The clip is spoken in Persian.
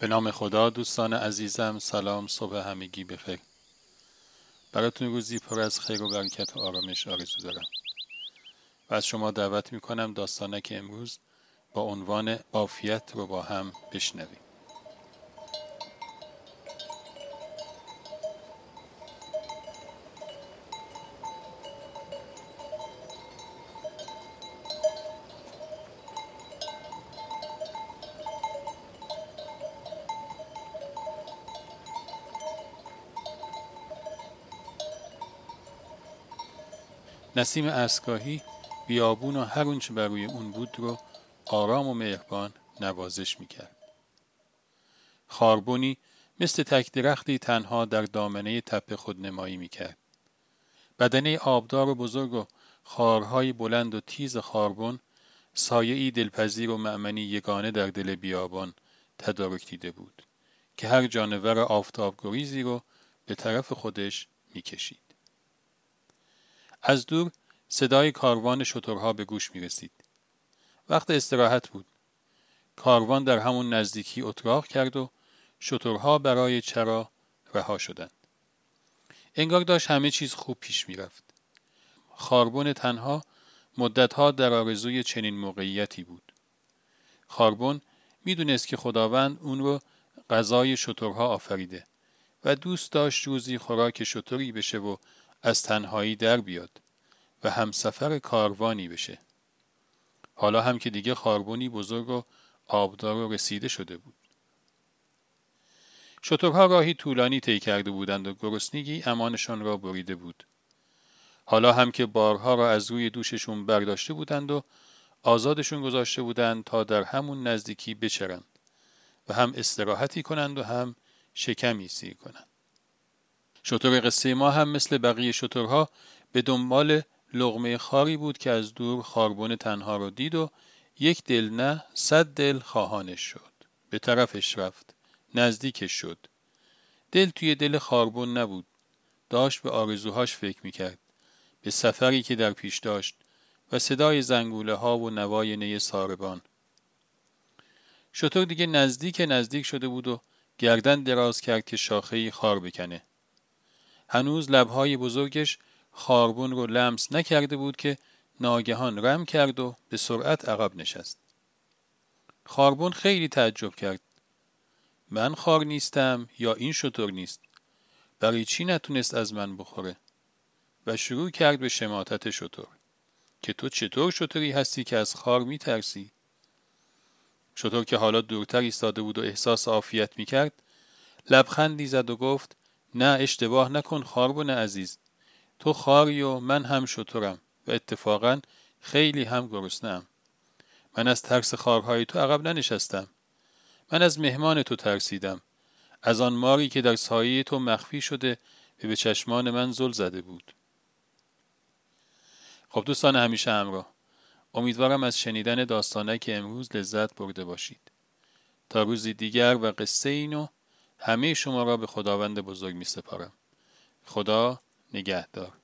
به نام خدا دوستان عزیزم سلام صبح همگی بخیر براتون روزی پر از خیر و برکت و آرامش آرزو دارم. و از شما دعوت می‌کنم داستانک امروز با عنوان عافیت رو با هم بشنویم. نسیم اسکاهی بیابون و هر اونچه بر روی اون بود رو آرام و مهربان نوازش می‌کرد. خاربونی مثل تک درختی تنها در دامنه تپه خود نمایی می‌کرد. بدنه آبدار و بزرگ و خارهای بلند و تیز خاربون سایه دلپذیر و معمنی یگانه در دل بیابان تدارک دیده بود که هر جانور آفتابگریزی رو به طرف خودش می‌کشید. از دور صدای کاروان شترها به گوش می رسید. وقت استراحت بود. کاروان در همون نزدیکی اتراق کرد و شترها برای چرا رها شدند. انگار داشت همه چیز خوب پیش می رفت. خاربون تنها مدتها در آرزوی چنین موقعیتی بود. خاربون می‌دونست که خداوند اون رو غذای شترها آفریده و دوست داشت روزی خوراک شتری بشه و از تنهایی در بیاد و همسفر کاروانی بشه. حالا هم که دیگه خاربونی بزرگ و آبدار و رسیده شده بود. شترها راهی طولانی طی کرده بودند و گرسنگی امانشان را بریده بود. حالا هم که بارها را از روی دوششون برداشته بودند و آزادشون گذاشته بودند تا در همون نزدیکی بچرند و هم استراحتی کنند و هم شکمی سیر کنند. شطور قصه ما هم مثل بقیه شطورها به دنبال لغمه خاری بود که از دور خاربون تنها رو دید و یک دل نه صد دل خواهانش شد. به طرفش رفت. نزدیکش شد. دل توی دل خاربون نبود. داشت به آرزوهاش فکر می‌کرد. به سفری که در پیش داشت و صدای زنگوله ها و نوای نی ساربان. شطور دیگه نزدیک نزدیک شده بود و گردن دراز کرد که شاخه خار بکنه. هنوز لبهای بزرگش خاربون رو لمس نکرده بود که ناگهان رم کرد و به سرعت عقب نشست. خاربون خیلی تعجب کرد. من خار نیستم یا این شطور نیست. برای چی نتونست از من بخوره؟ و شروع کرد به شماتت شطور. که تو چطور شطوری هستی که از خار میترسی؟ شطور که حالا دورتر ایستاده بود و احساس عافیت می‌کرد لبخندی زد و گفت نه اشتباه نکن خاربون عزیز. تو خاری و من هم شطورم و اتفاقا خیلی هم گرسنم من از ترس خارهای تو عقب ننشستم. من از مهمان تو ترسیدم. از آن ماری که در سایه تو مخفی شده و به چشمان من زل زده بود. خب دوستان همیشه همراه. امیدوارم از شنیدن داستانه که امروز لذت برده باشید. تا روزی دیگر و قصه اینو همه شما را به خداوند بزرگ می سپارم. خدا نگهدار.